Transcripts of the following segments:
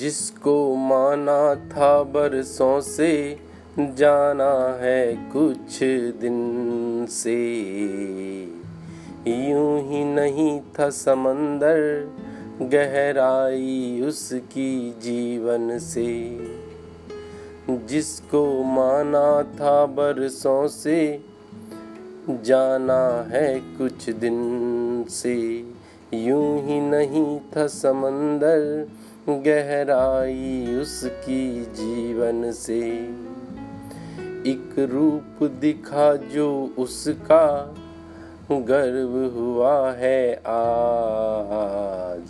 जिसको माना था बरसों से, जाना है कुछ दिन से। यूँ ही नहीं था समंदर, गहराई उसकी जीवन से। जिसको माना था बरसों से, जाना है कुछ दिन से। यूँ ही नहीं था समंदर गहराई उसकी जीवन से। एक रूप दिखा जो उसका गर्व हुआ है आज।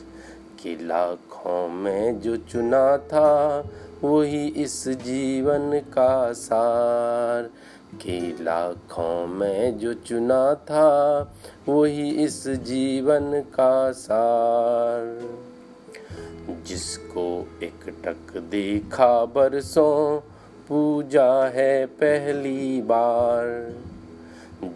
कि लाखों में जो चुना था, वही इस जीवन का सार। कि लाखों में जो चुना था, वही इस जीवन का सार। जिसको एक टक देखा बरसों पूजा है पहली बार।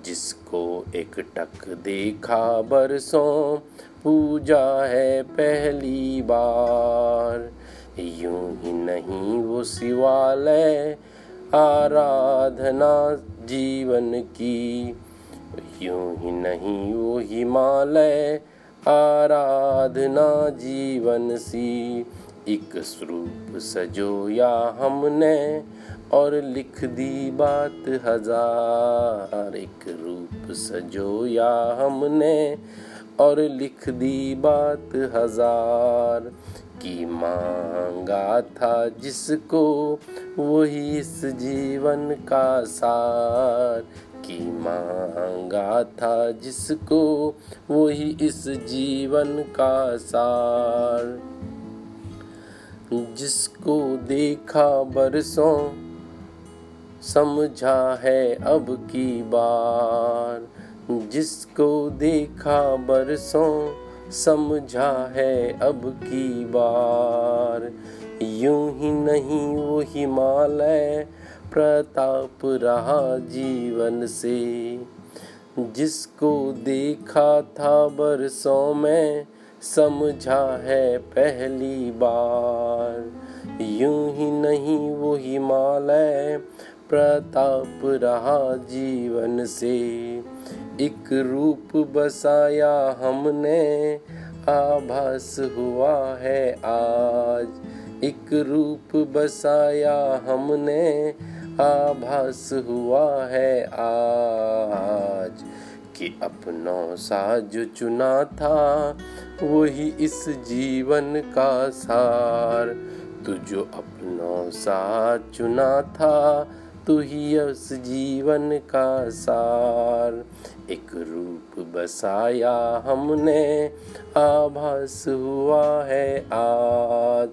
जिसको एक टक देखा बरसों पूजा है पहली बार। यूँ ही नहीं वो शिवालय आराधना जीवन की। यूँ ही नहीं वो हिमालय आराधना जीवन सी। एक स्वरूप सजोया हमने, और लिख दी बात हज़ार। एक रूप सजोया हमने, और लिख दी बात हज़ार। की मांगा था जिसको, वही इस जीवन का सार। की मांगा था जिसको वही इस जीवन का सार। जिसको देखा बरसों, समझा है अब की बार। जिसको देखा बरसों, समझा है अब की बार। यूँ ही नहीं वो हिमालय प्रताप रहा जीवन से। जिसको देखा था बरसों में, समझा है पहली बार। यूँ ही नहीं वो हिमालय प्रताप रहा जीवन से। एक रूप बसाया हमने, आभास हुआ है आज। एक रूप बसाया हमने आभास हुआ है आज कि अपनों सा जो चुना था, वही इस जीवन का सार। तू जो अपनों सा चुना था, तू ही उस जीवन का सार। एक रूप बसाया हमने, आभास हुआ है आज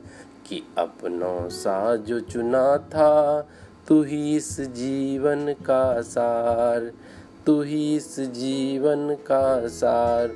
कि अपनों सा जो चुना था तू ही इस जीवन का सार तू ही इस जीवन का सार।